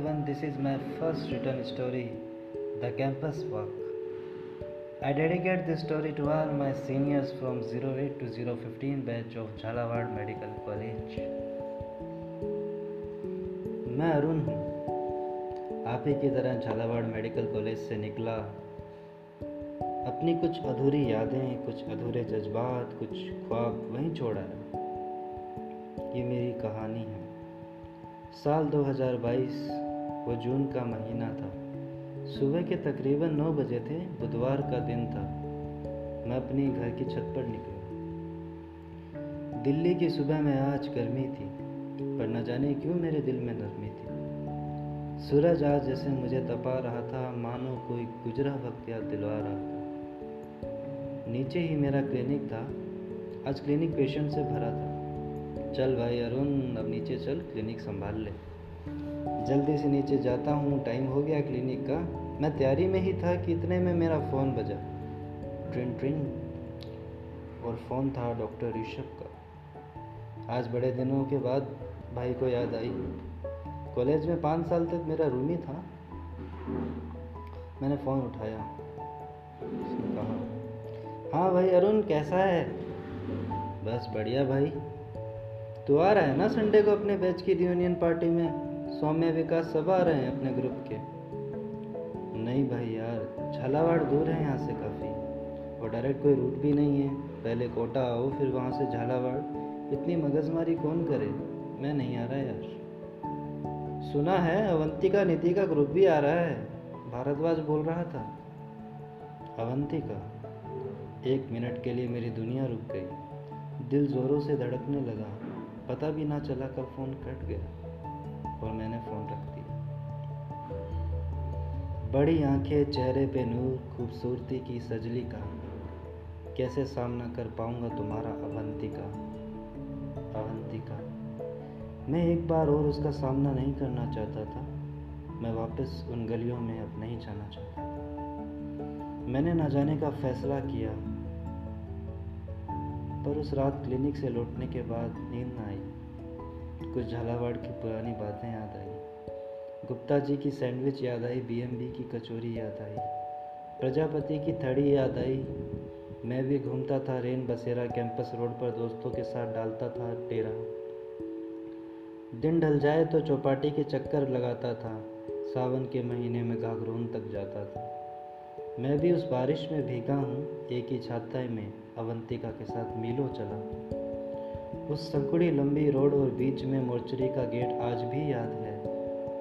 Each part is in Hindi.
everyone, this is my first written story, The Campus Walk. I dedicate this story to all my seniors from 08 to 015 batch of Jhalawad Medical College. मैं अरुण हूँ आप ही की तरह झालावाड़ मेडिकल कॉलेज से निकला अपनी कुछ अधूरी यादें कुछ अधूरे जज्बात कुछ ख्वाब वहीं छोड़ आया ये मेरी कहानी है साल 2022 वो जून का महीना था। सुबह के तकरीबन नौ बजे थे, बुधवार का दिन था। मैं अपनी घर की छत पर निकला। दिल्ली की सुबह में आज गर्मी थी, पर न जाने क्यों मेरे दिल में नरमी थी। सूरज आज जैसे मुझे तपा रहा था, मानो कोई गुजरा वक्त याद दिलवा रहा था। नीचे ही मेरा क्लिनिक था। आज क्लिनिक पेशेंट से भरा था। चल भाई अरुण, अब नीचे चल, क्लिनिक संभाल ले। जल्दी से नीचे जाता हूँ, टाइम हो गया क्लिनिक का। मैं तैयारी में ही था कि इतने में मेरा फ़ोन बजा। ट्रिन ट्रिन। और फ़ोन था डॉक्टर ऋषभ का। आज बड़े दिनों के बाद भाई को याद आई। कॉलेज में पाँच साल तक मेरा रूम ही था। मैंने फ़ोन उठाया। उसने कहा हाँ भाई अरुण, कैसा है? बस बढ़िया भाई। तो आ रहा है ना संडे को अपने बैच की रियूनियन पार्टी में? सौम्य विकास सब आ रहे हैं अपने ग्रुप के। नहीं भाई यार, झालावाड़ दूर है यहाँ से काफ़ी, और डायरेक्ट कोई रूट भी नहीं है। पहले कोटा आओ, फिर वहाँ से झालावाड़। इतनी मगजमारी कौन करे? मैं नहीं आ रहा यार। सुना है अवंतिका नीति का ग्रुप भी आ रहा है। भारद्वाज बोल रहा था। अवंतिका एक मिनट के लिए मेरी दुनिया रुक गई। दिल जोरों से धड़कने लगा। पता भी ना चला कब फ़ोन कट गया। और मैंने फ़ोन रख दिया। बड़ी आँखें, चेहरे पे नूर, खूबसूरती की सजली का कैसे सामना कर पाऊँगा तुम्हारा अवंतिका? अवंतिका। मैं एक बार और उसका सामना नहीं करना चाहता था। मैं वापस उन गलियों में अब नहीं जाना चाहता मैंने ना जाने का फैसला किया, पर उस रात क्लिनिक से लौटने के बाद नींद ना आई। कुछ झालावाड़ की पुरानी बातें याद आई। गुप्ता जी की सैंडविच याद आई बीएमबी की कचौरी याद आई, प्रजापति की थड़ी याद आई। मैं भी घूमता था रेन बसेरा कैंपस रोड पर, दोस्तों के साथ डालता था डेरा। दिन ढल जाए तो चौपाटी के चक्कर लगाता था, सावन के महीने में घाघरोन तक जाता था। मैं भी उस बारिश में भीगा हूँ, एक ही छाता में अवंतिका के साथ मीलों चला। उस संकुड़ी लंबी रोड और बीच में मोर्चरी का गेट आज भी याद है।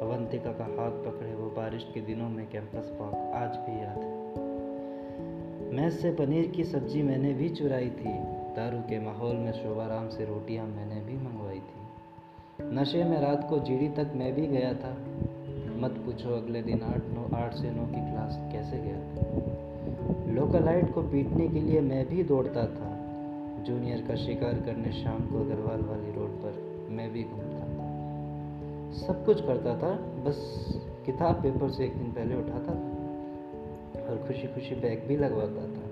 अवंतिका का हाथ पकड़े वो बारिश के दिनों में कैंपस पार्क आज भी याद है। मैस से पनीर की सब्ज़ी मैंने भी चुराई थी। दारू के माहौल में शोभाराम से रोटियाँ मैंने भी मंगवाई थी। नशे में रात को जीडी तक मैं भी गया था। मत पूछो अगले दिन आठ नौ, आठ से नौ की क्लास कैसे गया लोकलाइट को पीटने के लिए मैं भी दौड़ता था। जूनियर का शिकार करने शाम को अग्रवाल वाली रोड पर मैं भी घूमता था। सब कुछ करता था, बस किताब पेपर से एक दिन पहले उठाता था और खुशी खुशी बैग भी लगवाता था।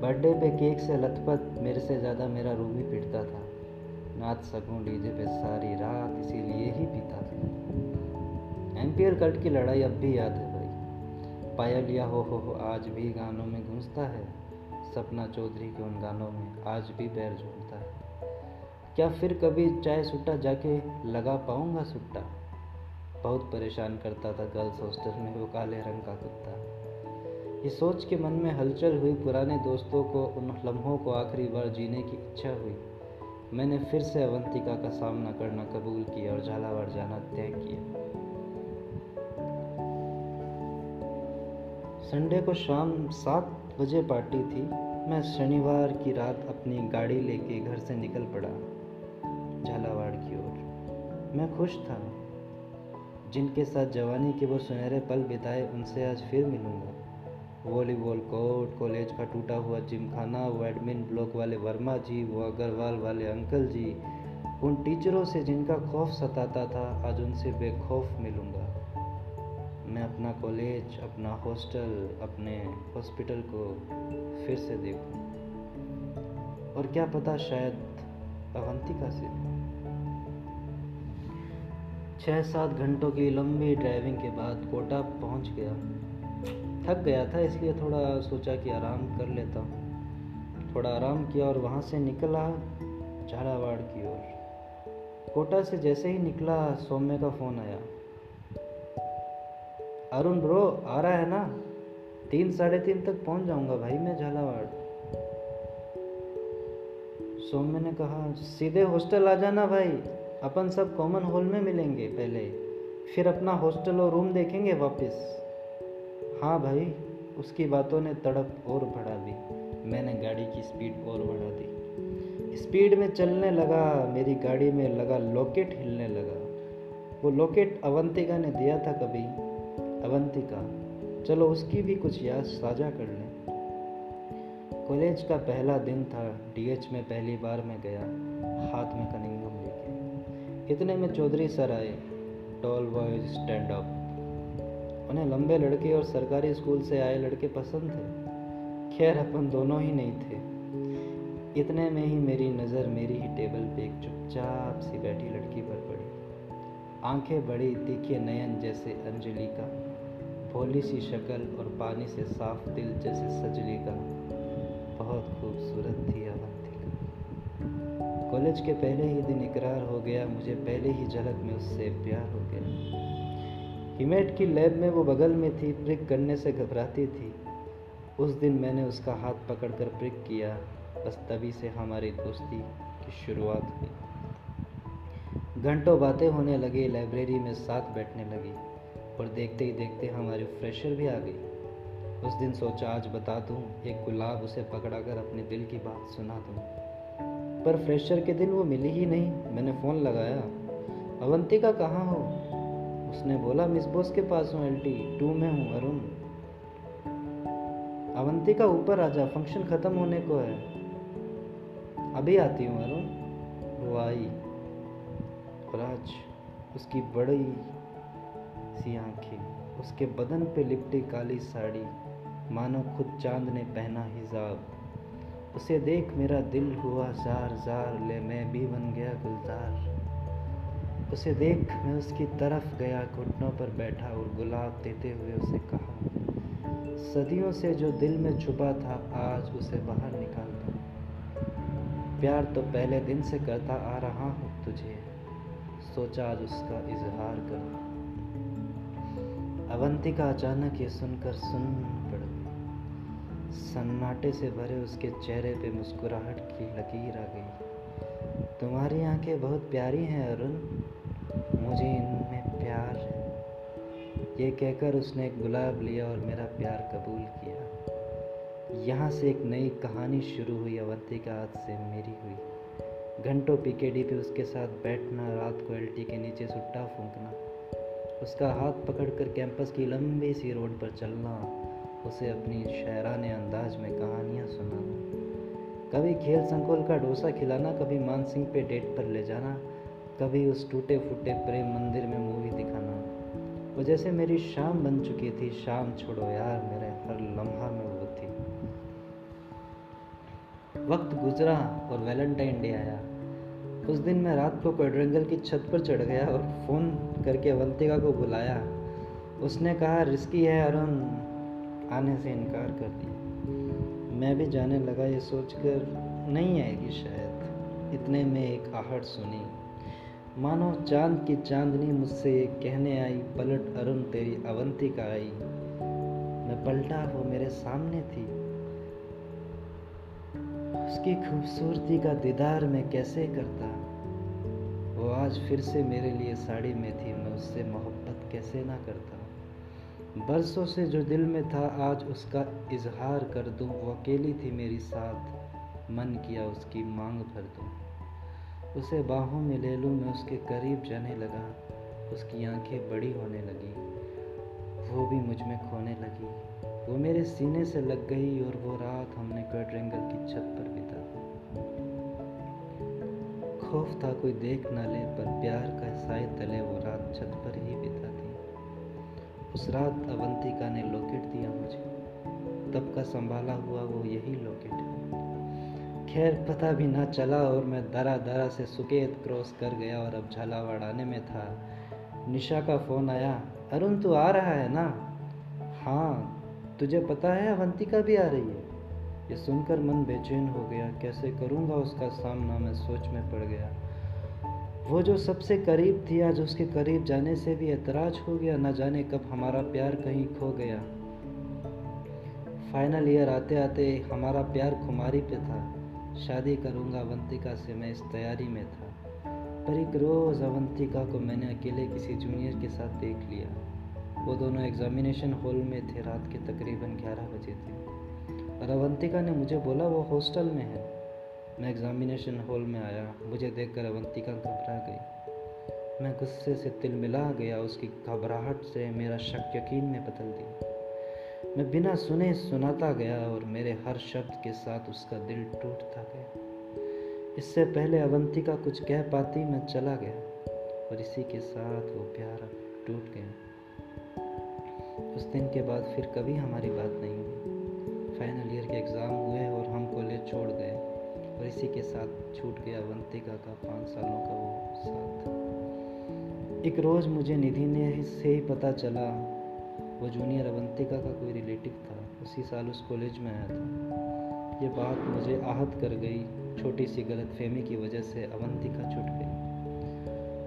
बर्थडे पे केक से लथपथ, मेरे से ज़्यादा मेरा ही पीटता था। नाच सकूँ डीजे पे सारी रात इसीलिए ही पीता था। एम्पियर कट की लड़ाई अब भी याद है भाई। पायल या हो हो, आज भी गानों में गूंजता है। सपना चौधरी के उन गानों में आज भी पैर झूमता है। क्या फिर कभी चाय सुट्टा जाके लगा पाऊँगा सुट्टा? बहुत परेशान करता था गर्ल्स हॉस्टल में वो काले रंग का कुत्ता। ये सोच के मन में हलचल हुई, पुराने दोस्तों को, उन लम्हों को आखिरी बार जीने की इच्छा हुई। मैंने फिर से अवंतिका का सामना करना कबूल किया और झालावाड़ जाना तय किया। संडे को शाम सात बजे पार्टी थी। मैं शनिवार की रात अपनी गाड़ी लेके घर से निकल पड़ा, झालावाड़ की ओर। मैं खुश था। जिनके साथ जवानी के वो सुनहरे पल बिताए, उनसे आज फिर मिलूँगा। वॉलीबॉल कोर्ट, कॉलेज का टूटा हुआ जिम खाना वो एडमिन ब्लॉक वाले वर्मा जी, वो अग्रवाल वाले अंकल जी, उन टीचरों से जिनका खौफ सताता था, आज उनसे बेखौफ मिलूँगा। मैं अपना कॉलेज, अपना हॉस्टल, अपने हॉस्पिटल को फिर से देखूँ। और क्या पता शायद अवंतिका से। छः सात घंटों की लंबी ड्राइविंग के बाद कोटा पहुँच गया। थक गया था, इसलिए थोड़ा सोचा कि आराम कर लेता हूँ। थोड़ा आराम किया और वहाँ से निकला झालावाड़ की ओर। कोटा से जैसे ही निकला, सौम्य का फ़ोन आया। अरुण ब्रो, आ रहा है ना? तीन, साढ़े तीन तक पहुँच जाऊँगा भाई मैं झालावाड़। सौम्य ने कहा, सीधे हॉस्टल आ जाना भाई। अपन सब कॉमन हॉल में मिलेंगे पहले। फिर अपना हॉस्टल और रूम देखेंगे वापस। हाँ भाई। उसकी बातों ने तड़प और बढ़ा दी। मैंने गाड़ी की स्पीड और बढ़ा दी। स्पीड में चलने लगा, मेरी गाड़ी में लगा लॉकेट हिलने लगा। वो लॉकेट अवंतिका ने दिया था कभी। अवंतिका। चलो उसकी भी कुछ याद साझा कर लें। कॉलेज का पहला दिन था डीएच में पहली बार मैं गया, हाथ में कनिंगम लेके। इतने में चौधरी सर आए टॉल बॉयज़ स्टैंड अप उन्हें लंबे लड़के और सरकारी स्कूल से आए लड़के पसंद थे। खैर, अपन दोनों ही नहीं थे। इतने में ही मेरी नज़र मेरी ही टेबल पे एक चुपचाप सी बैठी लड़की पर पड़ी। आँखें बड़ी तीखे नयन जैसे अंजलि का। भोली सी शक्ल और पानी से साफ़ दिल जैसे सजली का बहुत खूबसूरत थी अवंतिका कॉलेज के पहले ही दिन इकरार हो गया, मुझे पहले ही झलक में उससे प्यार हो गया। हिमेट की लैब में वो बगल में थी प्रिक करने से घबराती थी। उस दिन मैंने उसका हाथ पकड़कर प्रिक किया, बस तभी से हमारी दोस्ती की शुरुआत हुई। घंटों बातें होने लगी लाइब्रेरी में साथ बैठने लगी। और देखते ही देखते हमारी फ्रेशर भी आ गई। उस दिन सोचा, आज बता दूँ, एक गुलाब उसे पकड़ा कर अपने दिल की बात सुना दूँ। पर फ्रेशर के दिन वो मिली ही नहीं। मैंने फ़ोन लगाया अवंतिका कहाँ हो? उसने बोला, मिस बोस के पास हूँ, एल टी, टू में हूँ, अरुण। अवंतिका ऊपर आ फ़ंक्शन ख़त्म होने को है। अभी आती हूँ, अरुण। वो आई। और आज उसकी बड़ी सी आँखें, उसके बदन पे लिपटी काली साड़ी, मानो खुद चाँद ने पहना हिजाब। उसे देख मेरा दिल हुआ जार जार ले मैं भी बन गया गुलजार। उसे देख मैं उसकी तरफ़ गया, घुटनों पर बैठा और गुलाब देते हुए उसे कहा, सदियों से जो दिल में छुपा था, आज उसे बाहर निकालता प्यार तो पहले दिन से करता आ रहा हूँ तुझे, सोचा आज उसका इजहार कर। अवंतिका अचानक ये सुनकर सुन पड़ सन्नाटे से भरे उसके चेहरे पे मुस्कुराहट की लकीर आ गई। तुम्हारी आँखें बहुत प्यारी हैं, अरुण। मुझे इनमें प्यार है। ये कहकर उसने एक गुलाब लिया और मेरा प्यार कबूल किया। यहाँ से एक नई कहानी शुरू हुई, अवंतिका आज से मेरी हुई। घंटों पीकेडी पे उसके साथ बैठना, रात को एल्टी के नीचे सुट्टा, फूंकना। उसका हाथ पकड़कर कैंपस की लंबी सी रोड पर चलना, उसे अपनी शायराने अंदाज में कहानियाँ सुनाना। कभी खेल संकुल का डोसा खिलाना, कभी मानसिंह पे डेट पर ले जाना, कभी उस टूटे फूटे प्रेम मंदिर में मूवी दिखाना। वो जैसे मेरी शाम बन चुकी थी, शाम छोड़ो यार, मेरे हर लम्हा में वो थी। वक्त गुजरा और वैलेंटाइन डे आया। उस दिन मैं रात को क्वाड्रेंगल की छत पर चढ़ गया और फ़ोन करके अवंतिका को बुलाया। उसने कहा, रिस्की है अरुण। आने से इनकार कर दिया। मैं भी जाने लगा, ये सोचकर नहीं आएगी शायद। इतने में एक आहट सुनी। मानो चाँद की चांदनी मुझसे कहने आई, पलट अरुण, तेरी अवंतिका आई। मैं पलटा, वो मेरे सामने थी। उसकी खूबसूरती का दीदार मैं कैसे करता? वो आज फिर से मेरे लिए साड़ी में थी, मैं उससे मोहब्बत कैसे ना करता। बरसों से जो दिल में था, आज उसका इजहार कर दूँ, वो अकेली थी मेरी साथ, मन किया उसकी मांग भर दूँ। उसे बाहों में ले लूँ, मैं उसके करीब जाने लगा, उसकी आँखें बड़ी होने लगी, वो भी मुझमें खोने लगी। वो मेरे सीने से लग गई और वो रात हमने कर्ट की छत पर खौफ था कोई देख ना ले, पर प्यार का साय तले वो रात छत पर ही बिता थी उस रात अवंतिका ने लॉकेट दिया मुझे। तब का संभाला हुआ वो यही लॉकेट खैर, पता भी ना चला और मैं दरा दरा से सुकेत क्रॉस कर गया और अब झालावाड़ आने में था। निशा का फ़ोन आया, अरुण, तू आ रहा है ना? हाँ तुझे पता है अवंतिका भी आ रही है? ये सुनकर मन बेचैन हो गया, कैसे करूँगा उसका सामना? मैं सोच में पड़ गया। वो जो सबसे करीब थी, आज उसके करीब जाने से भी ऐतराज हो गया, ना जाने कब हमारा प्यार कहीं खो गया। फाइनल ईयर आते आते हमारा प्यार खुमारी पे था। शादी करूँगा अवंतिका से, मैं इस तैयारी में था। पर एक रोज़ अवंतिका को मैंने अकेले किसी जूनियर के साथ देख लिया। वो दोनों एग्जामिनेशन हॉल में थे, रात के तकरीबन ग्यारह बजे थे। अवंतिका ने मुझे बोला, वो हॉस्टल में है। मैं एग्जामिनेशन हॉल में आया। मुझे देखकर अवंतिका घबरा गई। मैं गुस्से से तिल मिला गया, उसकी घबराहट से मेरा शक यकीन में बदल दिया। मैं बिना सुने सुनाता गया और मेरे हर शब्द के साथ उसका दिल टूटता गया। इससे पहले अवंतिका कुछ कह पाती, मैं चला गया और इसी के साथ वो प्यार टूट गया। उस दिन के बाद फिर कभी हमारी बात नहीं हुई। फाइनल ईयर के एग्ज़ाम हुए और हम कॉलेज छोड़ गए और इसी के साथ छूट गया अवंतिका का पाँच सालों का वो साथ। एक रोज़ मुझे निधि ने से ही पता चला, वो जूनियर अवंतिका का कोई रिलेटिव था। उसी साल उस कॉलेज में आया था। ये बात मुझे आहत कर गई, छोटी सी गलत फहमी की वजह से अवंतिका छूट गई।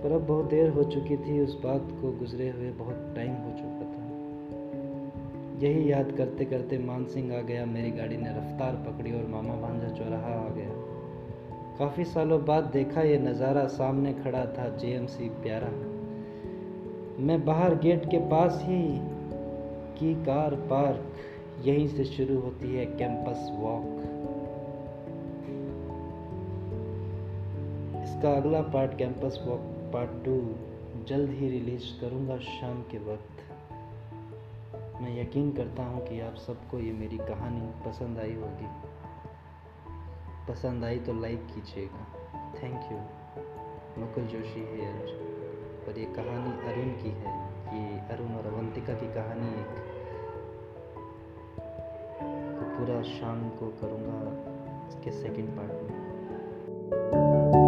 पर अब बहुत देर हो चुकी थी, उस बात को गुजरे हुए बहुत टाइम हो चुका यही याद करते करते मानसिंह आ गया, मेरी गाड़ी ने रफ्तार पकड़ी और मामा भांजा चौराहा आ गया। काफ़ी सालों बाद देखा ये नज़ारा, सामने खड़ा था जेएमसी प्यारा। मैं बाहर गेट के पास ही की कार पार्क, यहीं से शुरू होती है कैंपस वॉक। इसका अगला part, campus walk part two, जल्द ही रिलीज़ करूँगा शाम के वक्त। मैं यकीन करता हूँ कि आप सबको ये मेरी कहानी पसंद आई होगी। पसंद आई तो लाइक कीजिएगा। Thank you Mukul Joshi here और ये कहानी अरुण की है। ये अरुण और अवंतिका की कहानी एक। तो पूरा शाम को करूँगा इसके सेकंड पार्ट में।